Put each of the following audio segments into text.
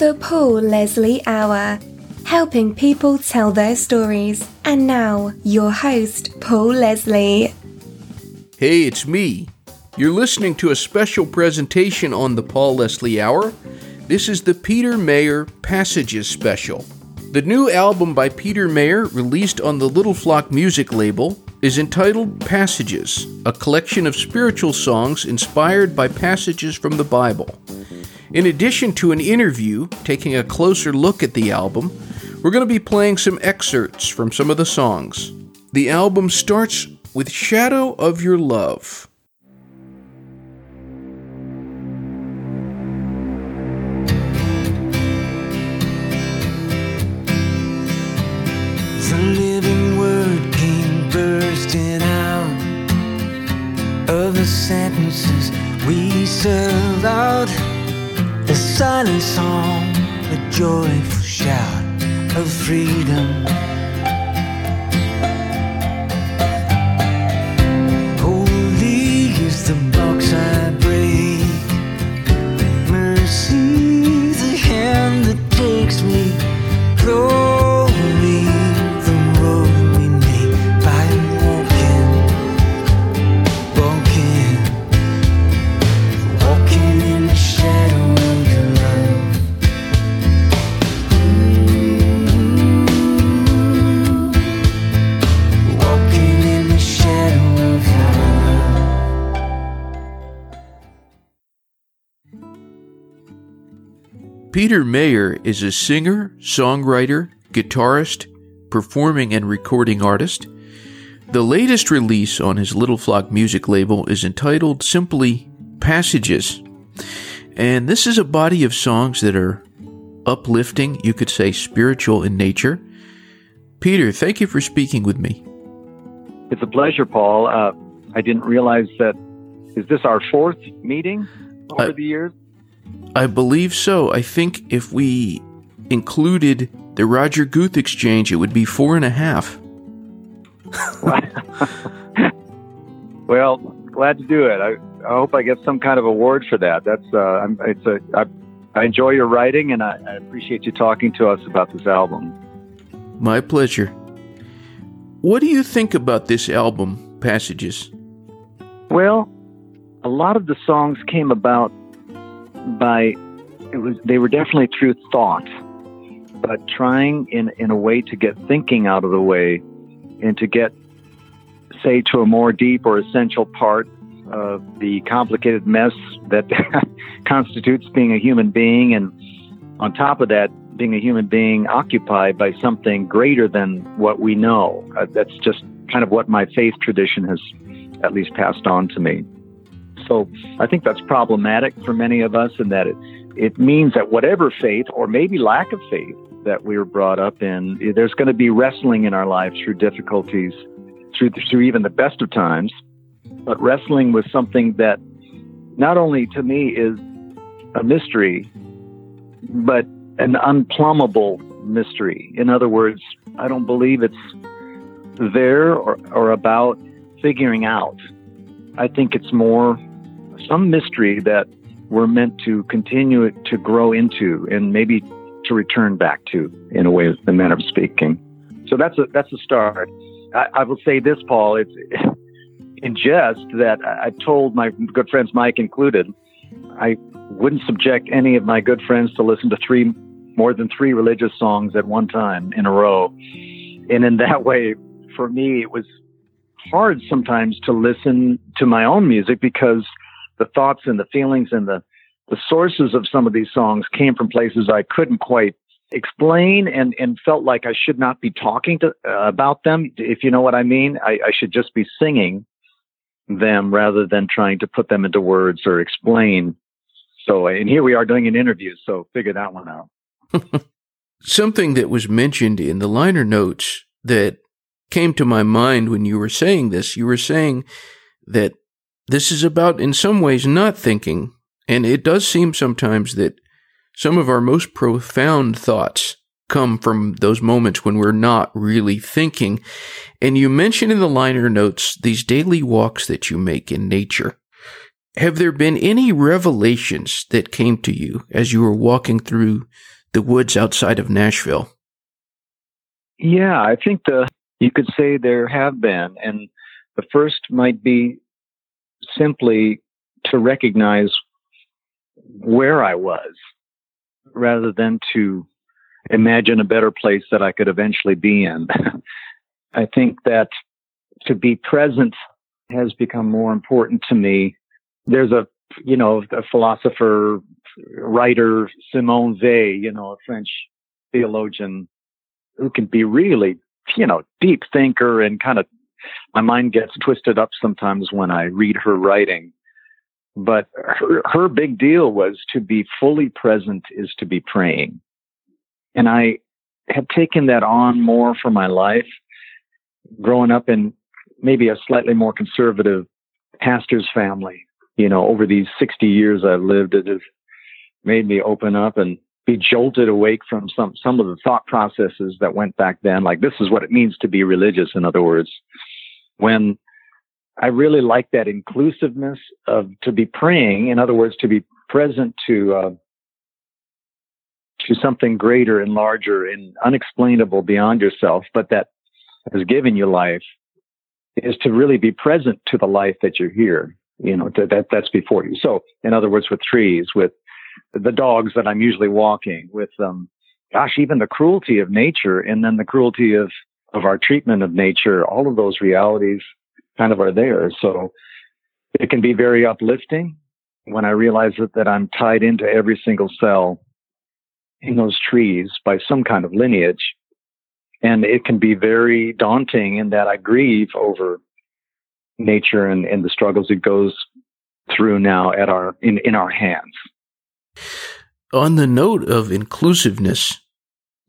The Paul Leslie Hour, helping people tell their stories. And now, your host, Paul Leslie. Hey, it's me. You're listening to a special presentation on the Paul Leslie Hour. This is the Peter Mayer Passages Special. The new album by Peter Mayer, released on the Little Flock music label, is entitled Passages, a collection of spiritual songs inspired by passages from the Bible. In addition to an interview taking a closer look at the album, we're going to be playing some excerpts from some of the songs. The album starts with Shadow of Your Love. The living word came bursting out of the sentences we serve out. Silent song, a joyful shout of freedom. Peter Mayer is a singer, songwriter, guitarist, performing and recording artist. The latest release on his Little Flock music label is entitled simply Passages. And this is a body of songs that are uplifting, you could say spiritual in nature. Peter, thank you for speaking with me. It's a pleasure, Paul. Uh, I didn't realize that. Is this our fourth meeting over Uh, the years? I believe so. I think if we included the Roger Guth exchange, it would be four and a half. well, glad to do it. I, I hope I get some kind of award for that. That's uh, I'm, it's a I, I enjoy your writing, and I, I appreciate you talking to us about this album. My pleasure. What do you think about this album, Passages? Well, a lot of the songs came about by it was they were definitely through thought, but trying in in a way to get thinking out of the way and to get say to a more deep or essential part of the complicated mess that constitutes being a human being and on top of that being a human being occupied by something greater than what we know. Uh, that's just kind of what my faith tradition has at least passed on to me so I think that's problematic for many of us, and that it it means that whatever faith or maybe lack of faith that we were brought up in, there's going to be wrestling in our lives through difficulties, through through even the best of times, but wrestling with something that not only to me is a mystery, but an unplumbable mystery. In other words, I don't believe it's there or, or about figuring out. I think it's more some mystery that we're meant to continue to grow into and maybe to return back to in a way, the manner of speaking. So that's a that's a start. I, I will say this, Paul. It's in jest that I, I told my good friends, Mike included, I wouldn't subject any of my good friends to listen to three more than three religious songs at one time in a row. And in that way, for me, it was hard sometimes to listen to my own music because the thoughts and the feelings and the, the sources of some of these songs came from places I couldn't quite explain and, and felt like I should not be talking to, uh, about them. If you know what I mean, I, I should just be singing them rather than trying to put them into words or explain. So, and here we are doing an interview. So figure that one out. Something that was mentioned in the liner notes that came to my mind when you were saying this, you were saying that this is about, in some ways, not thinking. And it does seem sometimes that some of our most profound thoughts come from those moments when we're not really thinking. And you mention in the liner notes these daily walks that you make in nature. Have there been any revelations that came to you as you were walking through the woods outside of Nashville? Yeah, I think the you could say there have been, and the first might be simply to recognize where I was rather than to imagine a better place that I could eventually be in. I think that to be present has become more important to me. There's a, you know, a philosopher, writer, Simone Weil, you know, a French theologian who can be really, you know, deep thinker and kind of, my mind gets twisted up sometimes when I read her writing. But her, her big deal was to be fully present is to be praying. And I have taken that on more for my life, growing up in maybe a slightly more conservative pastor's family. You know, over these 60 years I've lived, it has made me open up and be jolted awake from some, some of the thought processes that went back then. Like, this is what it means to be religious, in other words. When I really like that inclusiveness of to be praying, in other words, to be present to, uh, to something greater and larger and unexplainable beyond yourself, but that has given you life is to really be present to the life that you're here. You know, that that's before you. So, in other words, with trees, with the dogs that I'm usually walking, with um, gosh, even the cruelty of nature, and then the cruelty of of our treatment of nature. All of those realities kind of are there. So, it can be very uplifting when I realize that, that I'm tied into every single cell in those trees by some kind of lineage and it can be very daunting in that I grieve over nature and, and the struggles it goes through now at our in, in our hands. On the note of inclusiveness,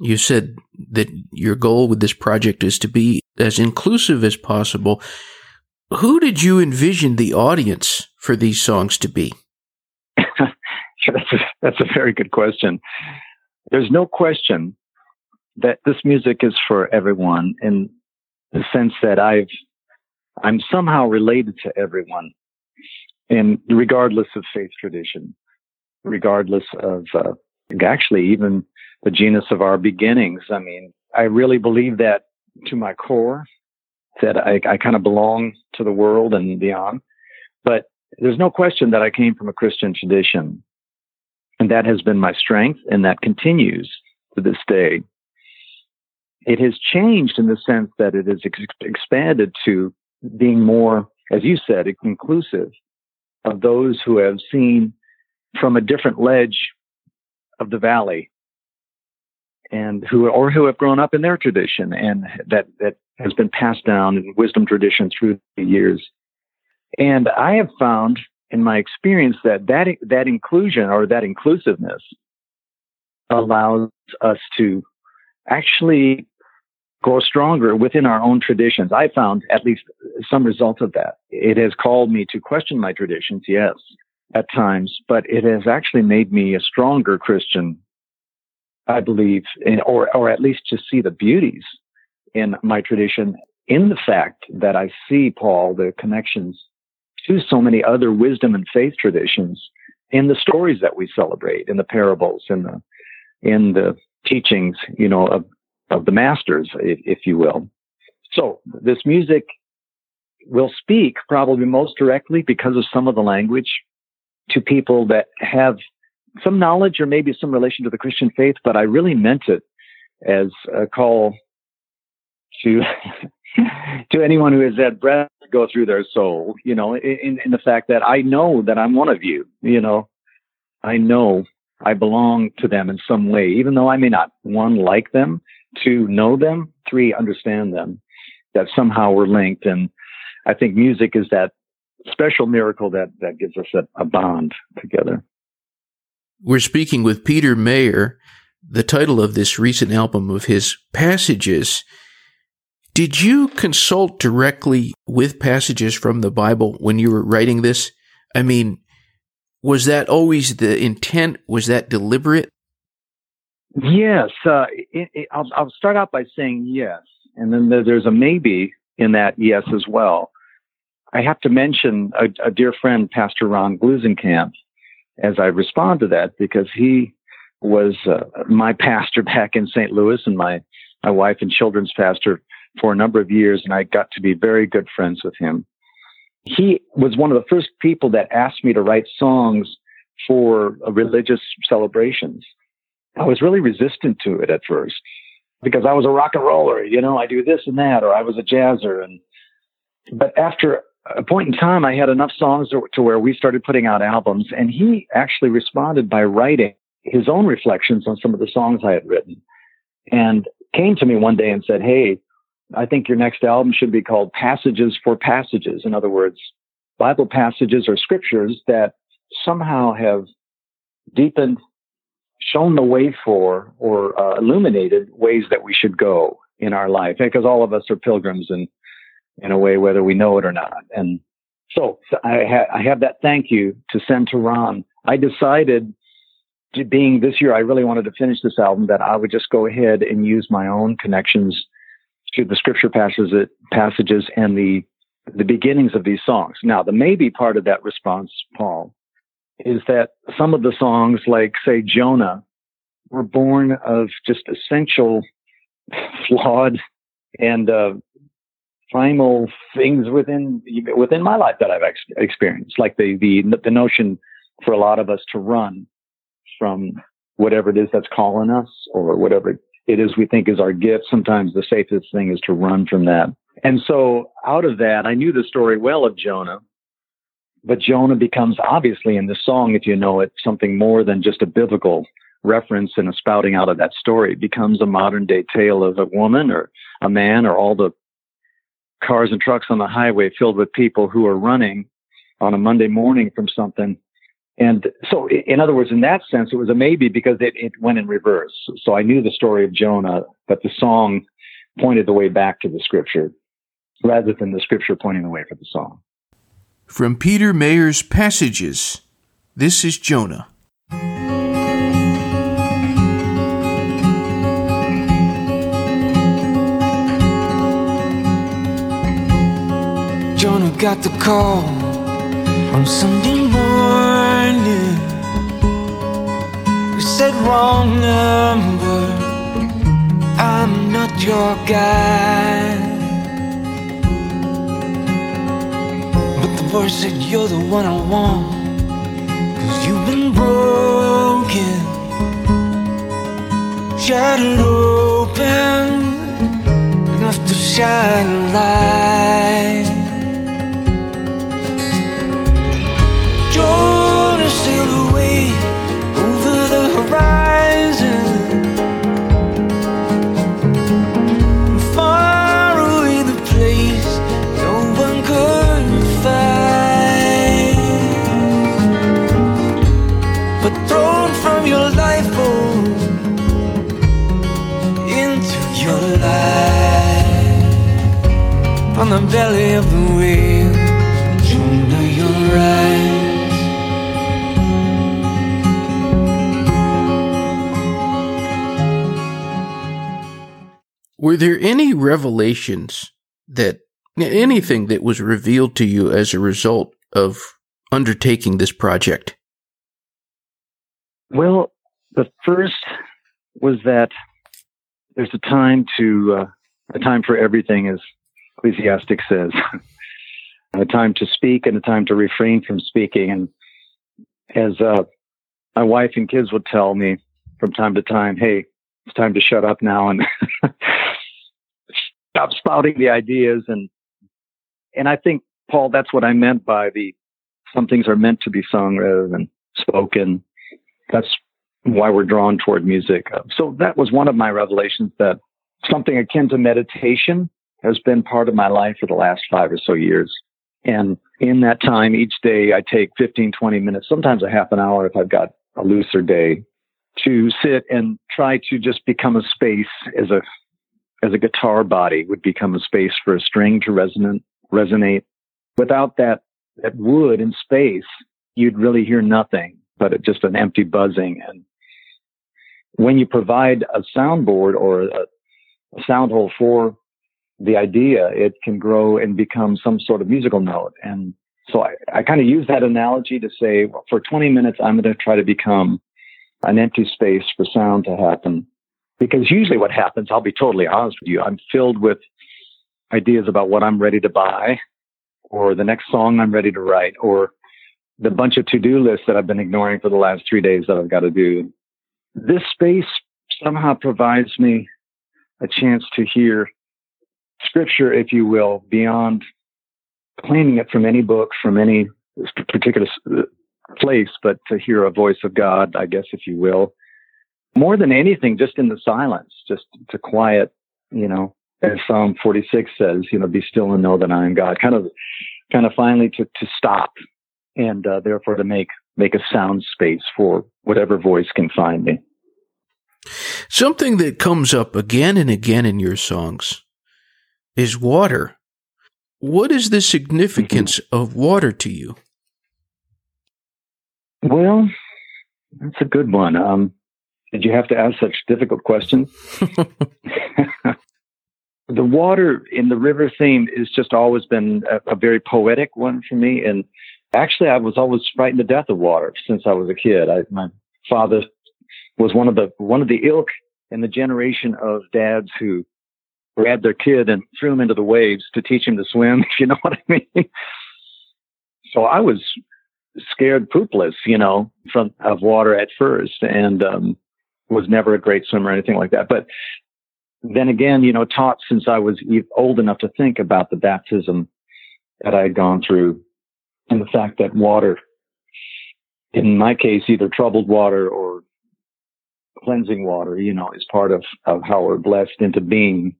you said that your goal with this project is to be as inclusive as possible. Who did you envision the audience for these songs to be? that's, a, that's a very good question. There's no question that this music is for everyone in the sense that I've I'm somehow related to everyone, and regardless of faith tradition, regardless of uh, actually even the genus of our beginnings. I mean, I really believe that to my core that I, I kind of belong to the world and beyond. But there's no question that I came from a Christian tradition, and that has been my strength, and that continues to this day it has changed in the sense that it has ex- expanded to being more, as you said, inclusive of those who have seen from a different ledge of the valley and who or who have grown up in their tradition and that that has been passed down in wisdom tradition through the years and i have found in my experience that that that inclusion or that inclusiveness allows us to actually grow stronger within our own traditions. I found at least some result of that. It has called me to question my traditions, yes, at times, but it has actually made me a stronger Christian, I believe, in, or, or at least to see the beauties in my tradition in the fact that I see, Paul, the connections to so many other wisdom and faith traditions in the stories that we celebrate, in the parables, in the, in the teachings, you know, of of the masters, if, if you will. So this music will speak probably most directly because of some of the language to people that have some knowledge or maybe some relation to the Christian faith, but I really meant it as a call to to anyone who has had breath go through their soul, you know, in, in the fact that I know that I'm one of you, you know, I know I belong to them in some way, even though I may not one like them, two, know them, three, understand them, that somehow we're linked. And I think music is that special miracle that, that gives us a, a bond together. We're speaking with Peter Mayer. The title of this recent album of his passages. Did you consult directly with passages from the Bible when you were writing this? I mean, was that always the intent? Was that deliberate? Yes, uh, it, it, I'll, I'll start out by saying yes, and then there's a maybe in that yes as well. I have to mention a, a dear friend, Pastor Ron Glusenkamp, as I respond to that because he was uh, my pastor back in St. Louis and my my wife and children's pastor for a number of years, and I got to be very good friends with him. He was one of the first people that asked me to write songs for religious celebrations. I was really resistant to it at first because I was a rock and roller, you know, I do this and that, or I was a jazzer. And, but after a point in time, I had enough songs to where we started putting out albums and he actually responded by writing his own reflections on some of the songs I had written and came to me one day and said, Hey, I think your next album should be called Passages for Passages. In other words, Bible passages or scriptures that somehow have deepened, shown the way for, or uh, illuminated ways that we should go in our life. Because all of us are pilgrims in, in a way, whether we know it or not. And so, so I, ha- I have that thank you to send to Ron. I decided being this year, I really wanted to finish this album that I would just go ahead and use my own connections to the scripture passages, passages and the the beginnings of these songs. Now, the maybe part of that response, Paul, is that some of the songs, like say Jonah, were born of just essential, flawed, and uh, primal things within within my life that I've ex- experienced, like the the the notion for a lot of us to run from whatever it is that's calling us or whatever it is we think is our gift. Sometimes the safest thing is to run from that. And so out of that, I knew the story well of Jonah, but Jonah becomes obviously in the song, if you know it, something more than just a biblical reference and a spouting out of that story. It becomes a modern day tale of a woman or a man or all the cars and trucks on the highway filled with people who are running on a Monday morning from something and so, in other words, in that sense, it was a maybe because it, it went in reverse. So I knew the story of Jonah, but the song pointed the way back to the scripture rather than the scripture pointing the way for the song. From Peter Mayer's Passages, this is Jonah. Got the call on Sunday morning. We said wrong number. I'm not your guy. But the voice said you're the one I want. Cause you've been broken, shattered open, enough to shine a light. Thrown from your oh, into your life on the belly of the. Were there any revelations that anything that was revealed to you as a result of undertaking this project? Well, the first was that there's a time to uh, a time for everything, as Ecclesiastes says, a time to speak and a time to refrain from speaking. And as uh, my wife and kids would tell me from time to time, "Hey, it's time to shut up now and stop spouting the ideas." And and I think Paul, that's what I meant by the some things are meant to be sung rather than spoken. That's why we're drawn toward music. Uh, so that was one of my revelations that something akin to meditation has been part of my life for the last five or so years. And in that time, each day I take 15, 20 minutes, sometimes a half an hour if I've got a looser day to sit and try to just become a space as a, as a guitar body would become a space for a string to resonate, resonate. Without that, that wood in space, you'd really hear nothing but it's just an empty buzzing. And when you provide a soundboard or a, a sound hole for the idea, it can grow and become some sort of musical note. And so I, I kind of use that analogy to say, well, for 20 minutes, I'm going to try to become an empty space for sound to happen. Because usually what happens, I'll be totally honest with you, I'm filled with ideas about what I'm ready to buy or the next song I'm ready to write or the bunch of to-do lists that I've been ignoring for the last three days that I've got to do. This space somehow provides me a chance to hear scripture, if you will, beyond claiming it from any book, from any particular uh, place, but to hear a voice of God, I guess, if you will. More than anything, just in the silence, just to quiet, you know, as Psalm 46 says, you know, be still and know that I am God. Kind of, kind of finally to, to stop and uh, therefore to make, make a sound space for whatever voice can find me. Something that comes up again and again in your songs is water. What is the significance mm-hmm. of water to you? Well, that's a good one. Um, did you have to ask such difficult questions? the water in the river theme has just always been a, a, very poetic one for me. And actually, I was always frightened to death of water since I was a kid. I, my father was one of the one of the ilk in the generation of dads who grabbed their kid and threw him into the waves to teach him to swim, if you know what I mean. So I was scared poopless, you know, from of water at first and um was never a great swimmer or anything like that. But then again, you know, taught since I was old enough to think about the baptism that I had gone through and the fact that water, in my case, either troubled water or cleansing water, you know, is part of, of how we're blessed into being.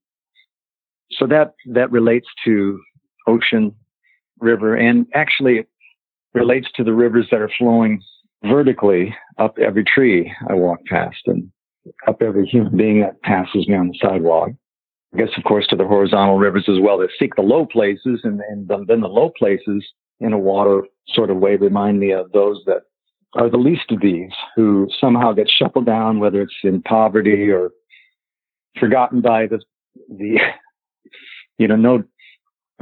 So that, that relates to ocean, river, and actually relates to the rivers that are flowing vertically up every tree I walk past and up every human being that passes me on the sidewalk. I guess, of course, to the horizontal rivers as well that seek the low places and, and then the low places in a water sort of way remind me of those that are the least of these who somehow get shuffled down, whether it's in poverty or forgotten by the, the, you know, no,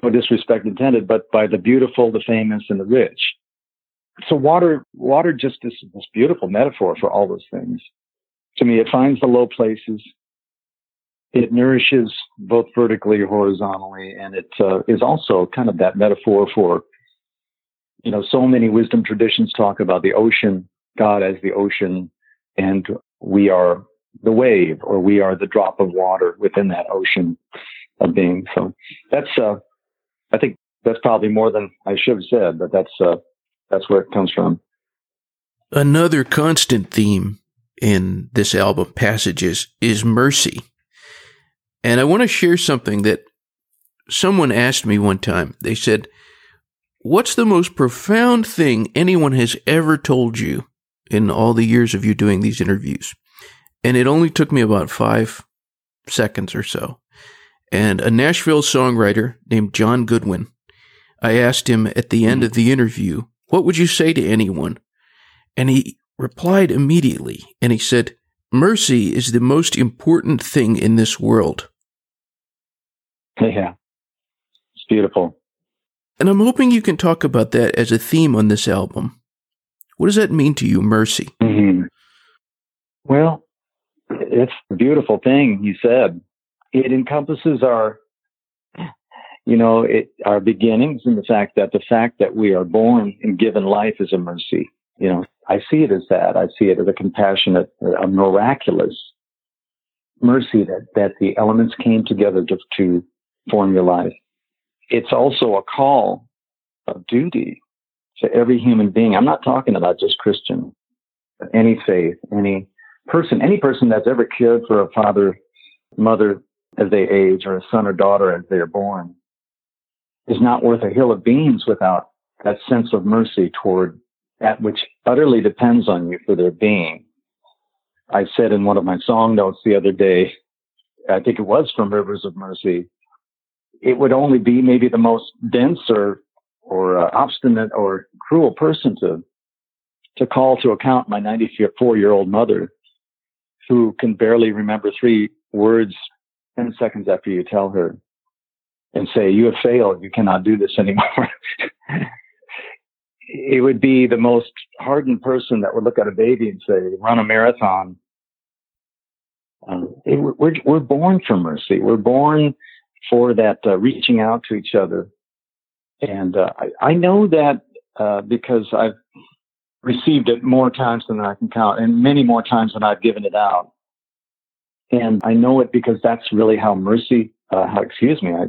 no disrespect intended, but by the beautiful, the famous, and the rich. So water, water just is this beautiful metaphor for all those things. To me, it finds the low places. It nourishes both vertically, and horizontally, and it uh, is also kind of that metaphor for you know, so many wisdom traditions talk about the ocean, God as the ocean, and we are the wave or we are the drop of water within that ocean of being. So that's, uh, I think that's probably more than I should have said, but that's, uh, that's where it comes from. Another constant theme in this album, Passages, is mercy. And I want to share something that someone asked me one time. They said, What's the most profound thing anyone has ever told you in all the years of you doing these interviews? And it only took me about five seconds or so. And a Nashville songwriter named John Goodwin, I asked him at the end of the interview, What would you say to anyone? And he replied immediately, and he said, Mercy is the most important thing in this world. Yeah, it's beautiful. And I'm hoping you can talk about that as a theme on this album. What does that mean to you, mercy? Mm-hmm. Well, it's a beautiful thing you said. It encompasses our, you know, it, our beginnings and the fact that the fact that we are born and given life is a mercy. You know, I see it as that. I see it as a compassionate, a miraculous mercy that, that the elements came together to, to form your life it's also a call of duty to every human being. I'm not talking about just Christian, but any faith, any person, any person that's ever cared for a father, mother as they age, or a son or daughter as they are born, is not worth a hill of beans without that sense of mercy toward that which utterly depends on you for their being. I said in one of my song notes the other day, I think it was from Rivers of Mercy, it would only be maybe the most dense or or uh, obstinate or cruel person to to call to account my 94 year old mother who can barely remember three words 10 seconds after you tell her and say, you have failed. You cannot do this anymore. it would be the most hardened person that would look at a baby and say, run a marathon. Um, it, we're, we're born for mercy. We're born for that uh, reaching out to each other. And uh, I, I, know that uh, because I've received it more times than I can count and many more times than I've given it out. And I know it because that's really how mercy, uh, how, excuse me, I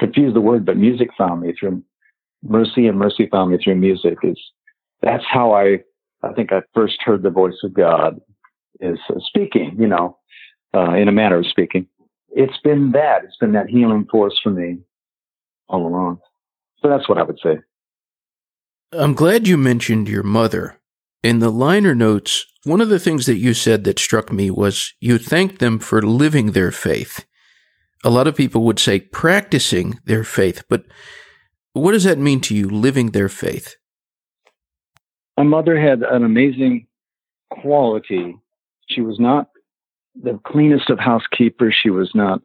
confused the word, but music found me through mercy and mercy found me through music is that's how I, I think I first heard the voice of God is uh, speaking, you know, uh, in a manner of speaking. It's been that. It's been that healing force for me all along. So that's what I would say. I'm glad you mentioned your mother. In the liner notes, one of the things that you said that struck me was you thanked them for living their faith. A lot of people would say practicing their faith, but what does that mean to you, living their faith? My mother had an amazing quality. She was not the cleanest of housekeepers. She was not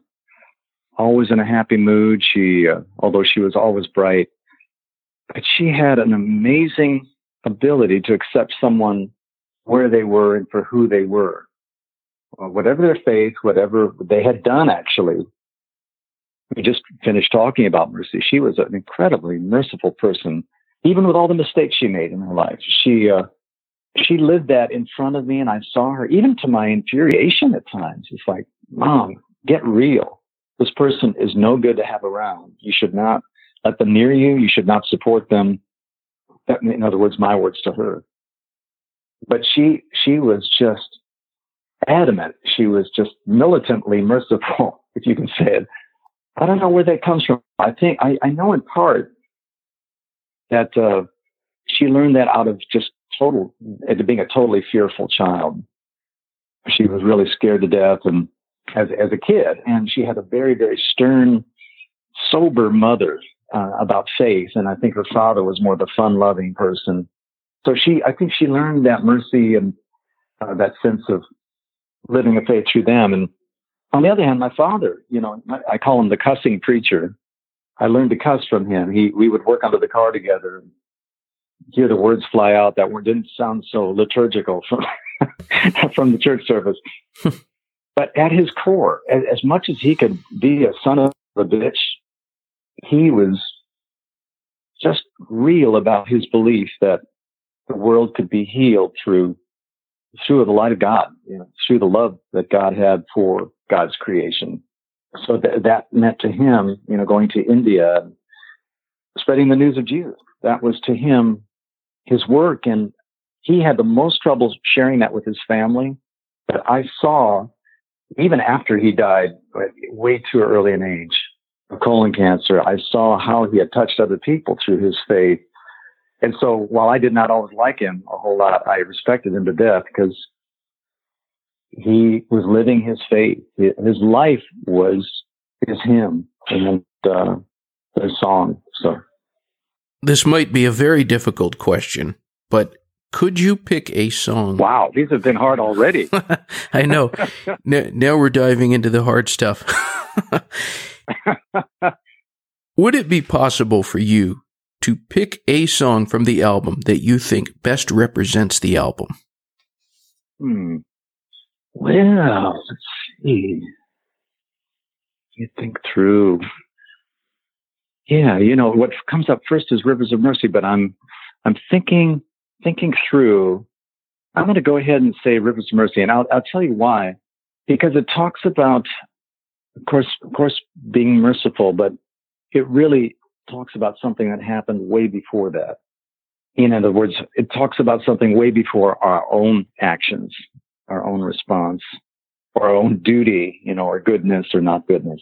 always in a happy mood. She, uh, although she was always bright, but she had an amazing ability to accept someone where they were and for who they were. Uh, whatever their faith, whatever they had done, actually. We just finished talking about mercy. She was an incredibly merciful person, even with all the mistakes she made in her life. She, uh, she lived that in front of me and I saw her even to my infuriation at times. It's like, mom, get real. This person is no good to have around. You should not let them near you. You should not support them. That, In other words, my words to her. But she, she was just adamant. She was just militantly merciful, if you can say it. I don't know where that comes from. I think, I, I know in part that, uh, she learned that out of just total, being a totally fearful child. She was really scared to death and as, as a kid. And she had a very, very stern, sober mother uh, about faith. And I think her father was more the fun loving person. So she, I think she learned that mercy and uh, that sense of living a faith through them. And on the other hand, my father, you know, I call him the cussing preacher. I learned to cuss from him. He, we would work under the car together hear the words fly out that were, didn't sound so liturgical from from the church service. but at his core, as, as, much as he could be a son of a bitch, he was just real about his belief that the world could be healed through through the light of God, you know, through the love that God had for God's creation. So that that meant to him, you know, going to India, spreading the news of Jesus. That was to him his work. And he had the most trouble sharing that with his family. But I saw, even after he died, way too early in age of colon cancer, I saw how he had touched other people through his faith. And so while I did not always like him a whole lot, I respected him to death because he was living his faith. His life was his hymn and uh, his song. So this might be a very difficult question, but could you pick a song? Wow, these have been hard already. I know. now, now we're diving into the hard stuff. Would it be possible for you to pick a song from the album that you think best represents the album? Hmm. Well, let's see. You think through yeah, you know, what comes up first is Rivers of Mercy, but I'm, I'm thinking, thinking through, I'm going to go ahead and say Rivers of Mercy, and I'll, I'll tell you why. Because it talks about, of course, of course, being merciful, but it really talks about something that happened way before that. In other words, it talks about something way before our own actions, our own response, our own duty, you know, or goodness or not goodness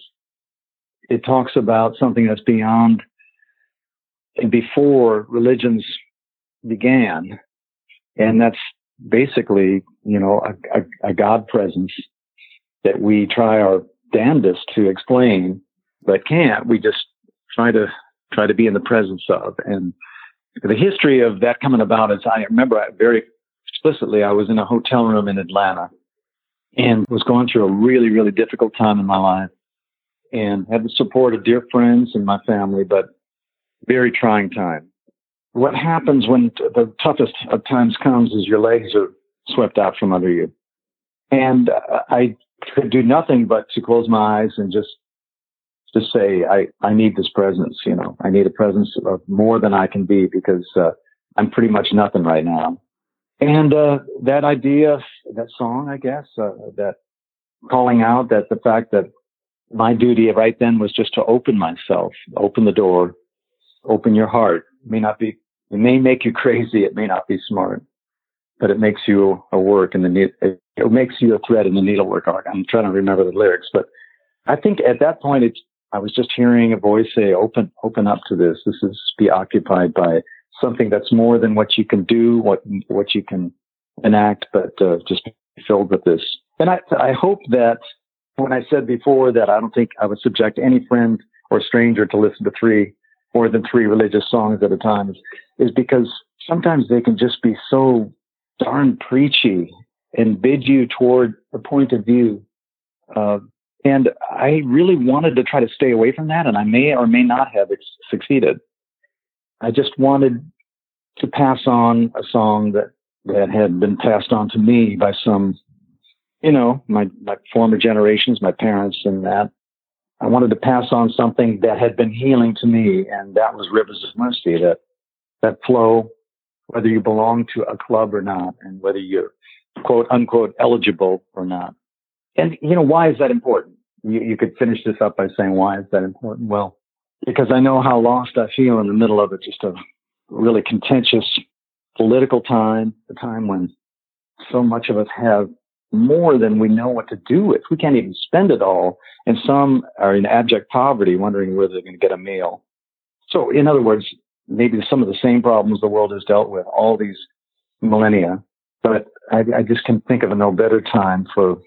it talks about something that's beyond and before religions began. And that's basically, you know, a, a, a God presence that we try our damnedest to explain, but can't. We just try to try to be in the presence of. And the history of that coming about is I remember very explicitly, I was in a hotel room in Atlanta and was going through a really, really difficult time in my life and had the support of dear friends and my family, but very trying time. What happens when t- the toughest of times comes is your legs are swept out from under you. And uh, I could do nothing but to close my eyes and just to say, I, I need this presence, you know, I need a presence of more than I can be because, uh, I'm pretty much nothing right now. And, uh, that idea, that song, I guess, uh, that calling out that the fact that my duty right then was just to open myself, open the door, open your heart. It may not be, it may make you crazy. It may not be smart, but it makes you a work in the, it makes you a thread in the needlework. I'm trying to remember the lyrics, but I think at that point, it's, I was just hearing a voice say, open, open up to this. This is be occupied by something that's more than what you can do, what, what you can enact, but uh, just be filled with this. And I, I hope that when I said before that I don't think I would subject any friend or stranger to listen to three more than three religious songs at a time is, because sometimes they can just be so darn preachy and bid you toward a point of view uh, and I really wanted to try to stay away from that, and I may or may not have ex- succeeded. I just wanted to pass on a song that, that had been passed on to me by some, you know, my, my former generations, my parents and that. I wanted to pass on something that had been healing to me, and that was Rivers of Mercy, that, that flow, whether you belong to a club or not, and whether you're quote unquote eligible or not. And, you know, why is that important? You, you could finish this up by saying, why is that important? Well, because I know how lost I feel in the middle of it, just a really contentious political time, a time when so much of us have more than we know what to do with. We can't even spend it all. And some are in abject poverty, wondering whether they're going to get a meal. So, in other words, maybe some of the same problems the world has dealt with all these millennia. But I, I just can think of a no better time for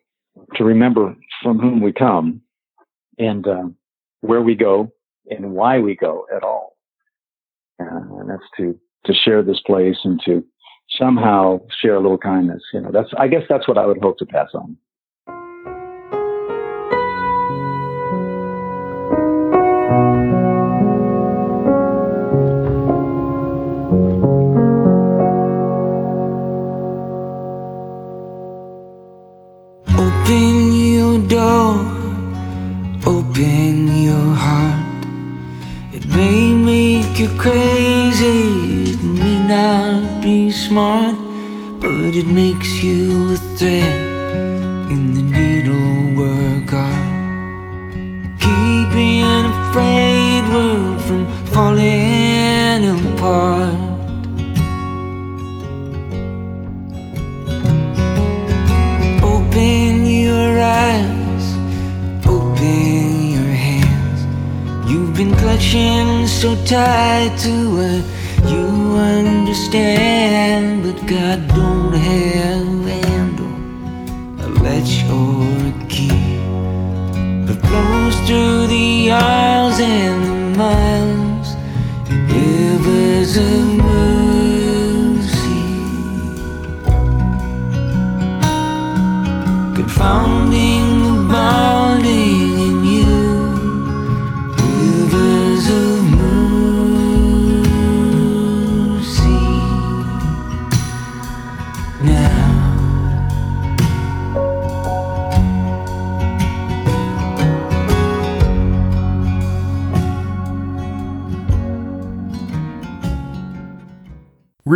to remember from whom we come and uh, where we go and why we go at all. Uh, and that's to to share this place and to somehow share a little kindness. You know, that's I guess that's what I would hope to pass on. Smart, but it makes you a threat in the needlework art. Keeping a frayed world from falling apart. Open your eyes, open your hands. You've been clutching so tight to what you understand,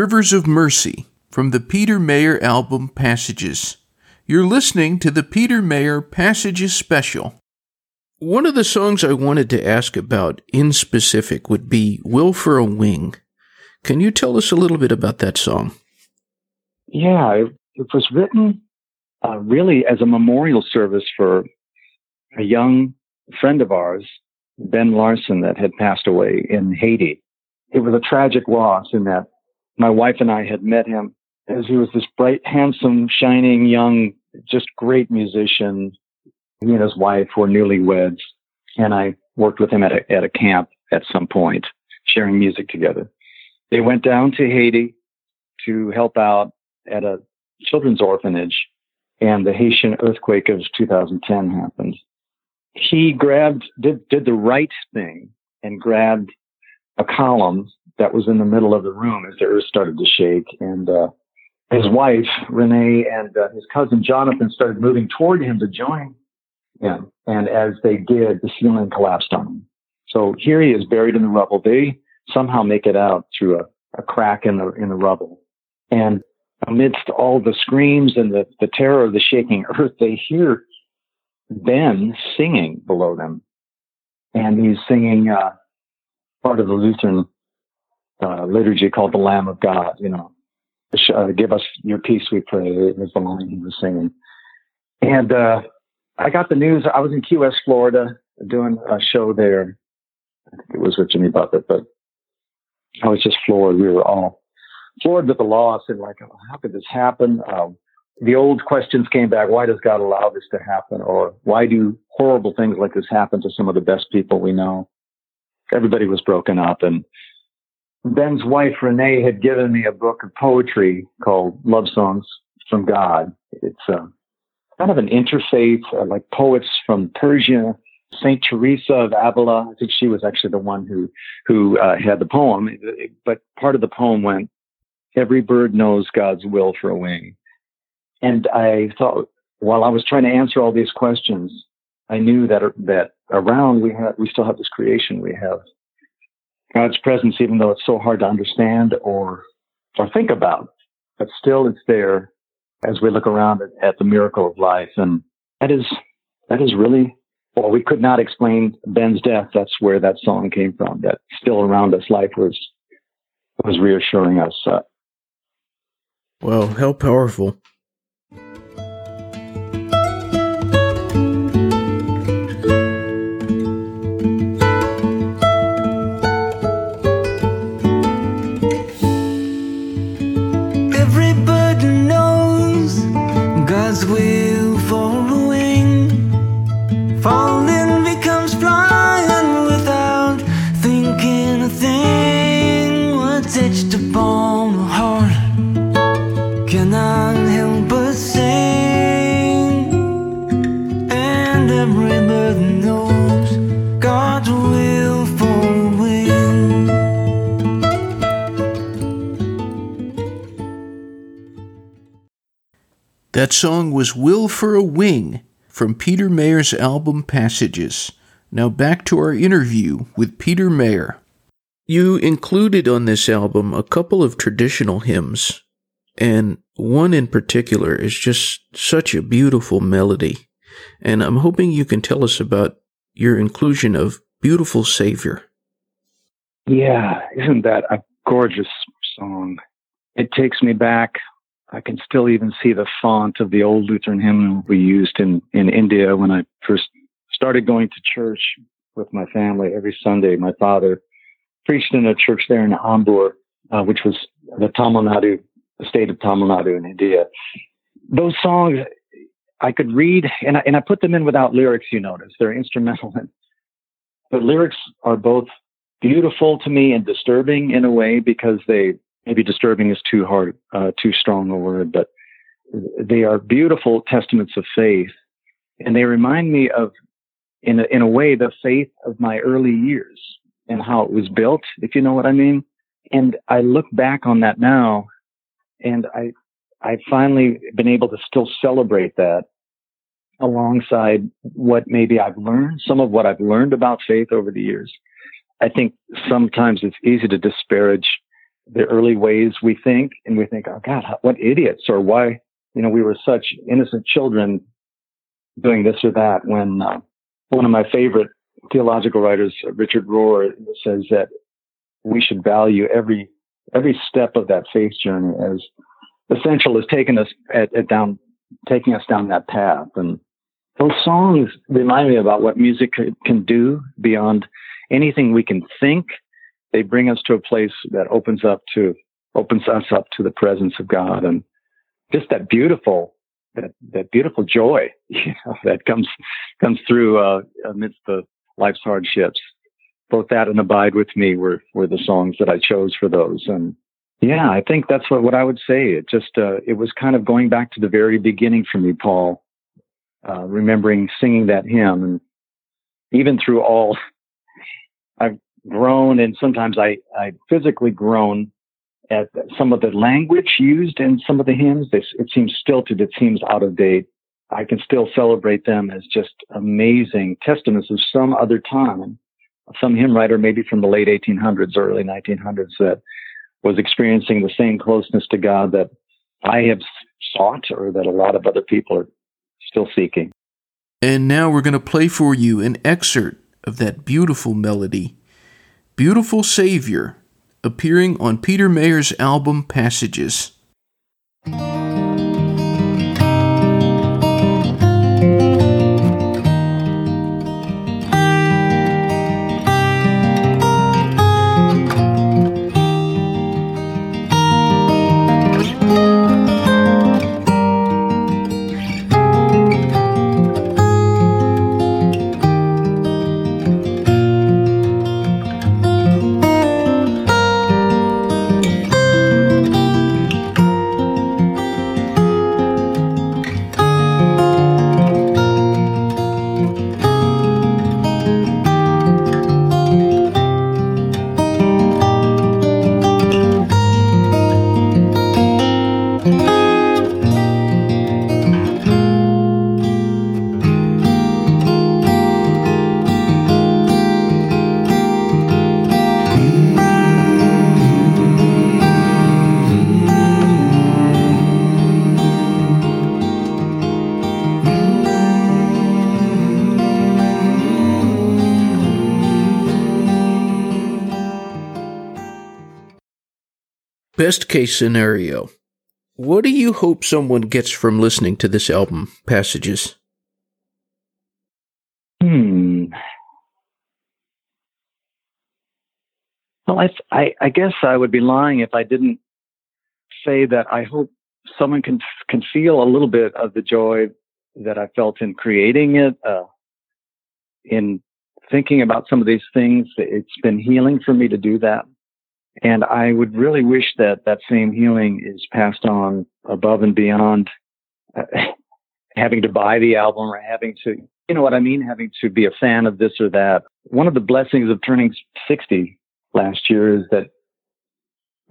Rivers of Mercy from the Peter Mayer album Passages. You're listening to the Peter Mayer Passages Special. One of the songs I wanted to ask about in specific would be Will for a Wing. Can you tell us a little bit about that song? Yeah, it, was written uh, really as a memorial service for a young friend of ours, Ben Larson, that had passed away in Haiti. It was a tragic loss in that my wife and I had met him as he was this bright, handsome, shining, young, just great musician. He and his wife were newlyweds, and I worked with him at a, at a camp at some point, sharing music together. They went down to Haiti to help out at a children's orphanage, and the Haitian earthquake of 2010 happened. he grabbed, did, did the right thing and grabbed a column that was in the middle of the room as the earth started to shake. And, uh, his wife, Renee, and uh, his cousin Jonathan started moving toward him to join him. And as they did, the ceiling collapsed on him. So here he is buried in the rubble. They somehow make it out through a, a crack in the, in the rubble. And amidst all the screams and the, the terror of the shaking earth, they hear Ben singing below them. And he's singing, uh, part of the Lutheran, uh, liturgy called the Lamb of God, you know, uh, give us your peace, we pray, is the line he was singing. And, uh, I got the news. I was in Key West, Florida, doing a show there. I think it was with Jimmy Buffett, but I was just floored. We were all floored with the loss and like, how could this happen? Um, the old questions came back. Why does God allow this to happen? Or why do horrible things like this happen to some of the best people we know? Everybody was broken up and Ben's wife Renee had given me a book of poetry called Love Songs from God. It's uh, kind of an interfaith, uh, like poets from Persia. Saint Teresa of Avila, I think she was actually the one who who uh, had the poem. But part of the poem went, "Every bird knows God's will for a wing." And I thought, while I was trying to answer all these questions, I knew that that around we have we still have this creation. We have God's presence, even though it's so hard to understand or or think about, but still it's there as we look around at, at the miracle of life, and that is that is really well. We could not explain Ben's death. That's where that song came from. That still around us, life was was reassuring us. Uh, well, how powerful! Song was Will for a Wing from Peter Mayer's album Passages. Now back to our interview with Peter Mayer. You included on this album a couple of traditional hymns, and one in particular is just such a beautiful melody. And I'm hoping you can tell us about your inclusion of Beautiful Savior. Yeah, isn't that a gorgeous song? It takes me back I can still even see the font of the old Lutheran hymn we used in, in India when I first started going to church with my family every Sunday. My father preached in a church there in Ambur, uh, which was the Tamil Nadu, the state of Tamil Nadu in India. Those songs I could read, and I, and I put them in without lyrics. You notice they're instrumental. The lyrics are both beautiful to me and disturbing in a way because they maybe disturbing is too hard, uh, too strong a word, but they are beautiful testaments of faith. And they remind me of, in a, in a way, the faith of my early years and how it was built, if you know what I mean. And I look back on that now and I, I've finally been able to still celebrate that alongside what maybe I've learned, some of what I've learned about faith over the years. I think sometimes it's easy to disparage the early ways we think and we think, oh God, what idiots or why, you know, we were such innocent children doing this or that when uh, one of my favorite theological writers, Richard Rohr, says that we should value every every step of that faith journey as essential as taking us at, at down taking us down that path. And those songs remind me about what music can do beyond anything we can think they bring us to a place that opens up to opens us up to the presence of God and just that beautiful that that beautiful joy you know, that comes comes through uh, amidst the life's hardships. Both that and abide with me were were the songs that I chose for those and yeah, I think that's what, what I would say. It just uh, it was kind of going back to the very beginning for me, Paul. Uh, remembering singing that hymn and even through all, I've grown and sometimes I, I physically groan at some of the language used in some of the hymns. They, it seems stilted. It seems out of date. I can still celebrate them as just amazing testaments of some other time, some hymn writer, maybe from the late 1800s or early 1900s that was experiencing the same closeness to God that I have sought or that a lot of other people are still seeking. And now we're going to play for you an excerpt of that beautiful melody, Beautiful Savior, appearing on Peter Mayer's album Passages. Best case scenario. What do you hope someone gets from listening to this album, Passages? Hmm. Well, I, I, I guess I would be lying if I didn't say that I hope someone can can feel a little bit of the joy that I felt in creating it, uh, in thinking about some of these things. It's been healing for me to do that. And I would really wish that that same healing is passed on above and beyond uh, having to buy the album or having to, you know what I mean? Having to be a fan of this or that. One of the blessings of turning 60 last year is that,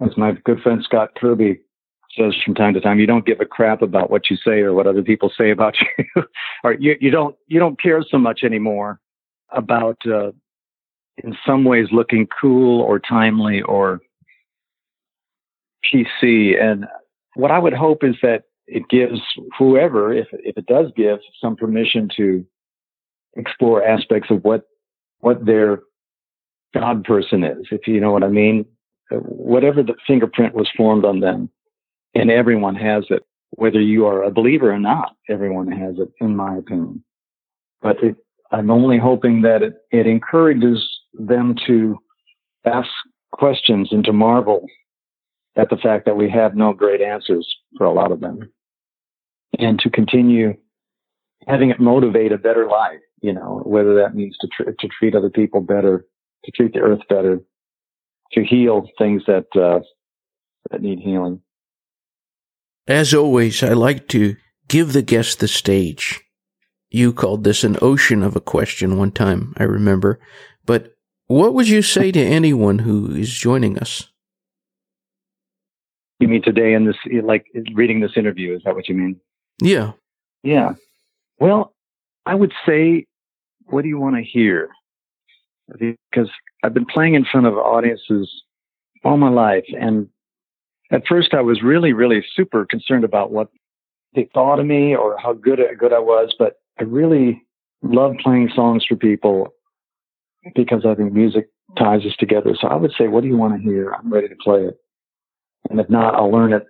as my good friend Scott Kirby says from time to time, you don't give a crap about what you say or what other people say about you, or you, you don't you don't care so much anymore about uh, in some ways looking cool or timely or PC. And what I would hope is that it gives whoever, if, if it does give some permission to explore aspects of what, what their God person is, if you know what I mean, whatever the fingerprint was formed on them and everyone has it, whether you are a believer or not, everyone has it, in my opinion. But it, I'm only hoping that it, it encourages them to ask questions and to marvel at the fact that we have no great answers for a lot of them and to continue having it motivate a better life, you know, whether that means to, tr- to treat other people better, to treat the earth better, to heal things that, uh, that need healing. As always, I like to give the guest the stage. You called this an ocean of a question one time, I remember. But what would you say to anyone who is joining us? You mean today in this, like reading this interview? Is that what you mean? Yeah. Yeah. Well, I would say, what do you want to hear? Because I've been playing in front of audiences all my life. And at first I was really, really super concerned about what they thought of me or how good, good I was. But I really love playing songs for people because I think music ties us together. So I would say, what do you want to hear? I'm ready to play it. And if not, I'll learn it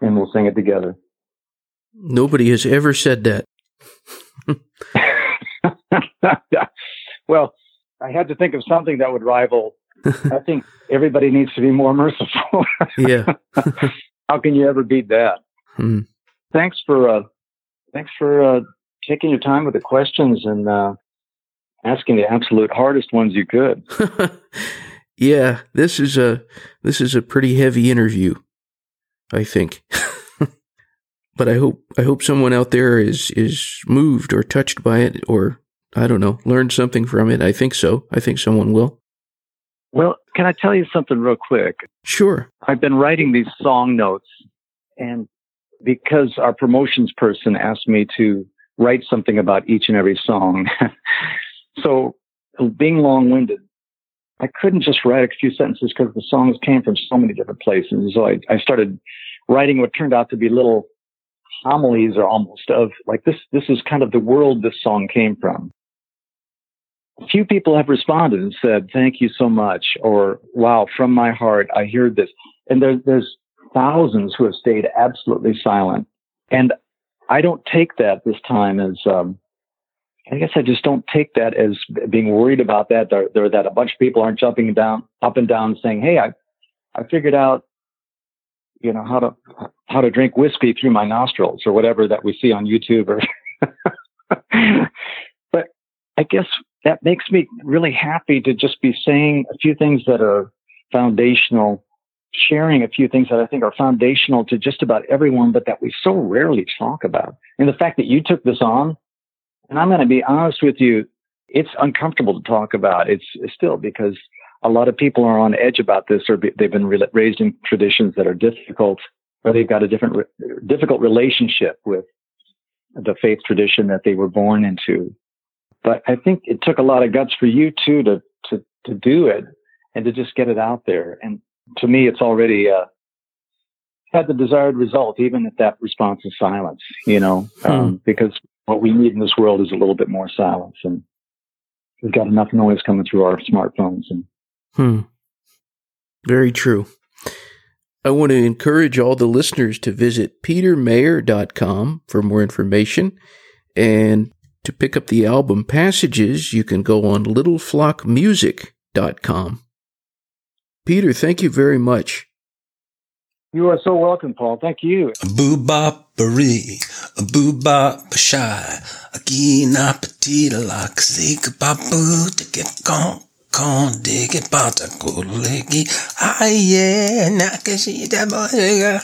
and we'll sing it together. Nobody has ever said that. well, I had to think of something that would rival. I think everybody needs to be more merciful. yeah. How can you ever beat that? Hmm. Thanks for uh, thanks for uh, taking your time with the questions and uh, asking the absolute hardest ones you could. yeah, this is a this is a pretty heavy interview, I think. but I hope I hope someone out there is is moved or touched by it or I don't know, learn something from it. I think so. I think someone will. Well, can I tell you something real quick? Sure. I've been writing these song notes, and because our promotions person asked me to write something about each and every song, so being long winded, I couldn't just write a few sentences because the songs came from so many different places. So I, I started writing what turned out to be little homilies or almost of like this, this is kind of the world this song came from. Few people have responded and said, thank you so much. Or, wow, from my heart, I hear this. And there, there's thousands who have stayed absolutely silent. And I don't take that this time as, um, I guess I just don't take that as being worried about that, or, that a bunch of people aren't jumping down, up and down, saying, "Hey, I, I figured out, you know, how to how to drink whiskey through my nostrils, or whatever that we see on YouTube." Or, but I guess that makes me really happy to just be saying a few things that are foundational, sharing a few things that I think are foundational to just about everyone, but that we so rarely talk about. And the fact that you took this on and I'm going to be honest with you, it's uncomfortable to talk about. It's, still because a lot of people are on edge about this or they've been re- raised in traditions that are difficult or they've got a different, re- difficult relationship with the faith tradition that they were born into. But I think it took a lot of guts for you too to, to, to do it and to just get it out there. And to me, it's already, uh, had the desired result, even if that response is silence, you know, hmm. um, because what we need in this world is a little bit more silence. And we've got enough noise coming through our smartphones. And hmm. Very true. I want to encourage all the listeners to visit petermayer.com for more information. And to pick up the album Passages, you can go on littleflockmusic.com. Peter, thank you very much. You are so welcome, Paul. Thank you. Booboppery, boobop shy, a gina petita like babu to get gone. Con diggy bata kulegi. Yeah, nakashi da boy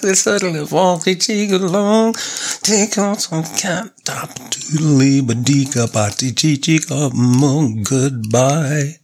the suddenly walky chig along. Take on some camp top to leave a dika party chichi goodbye.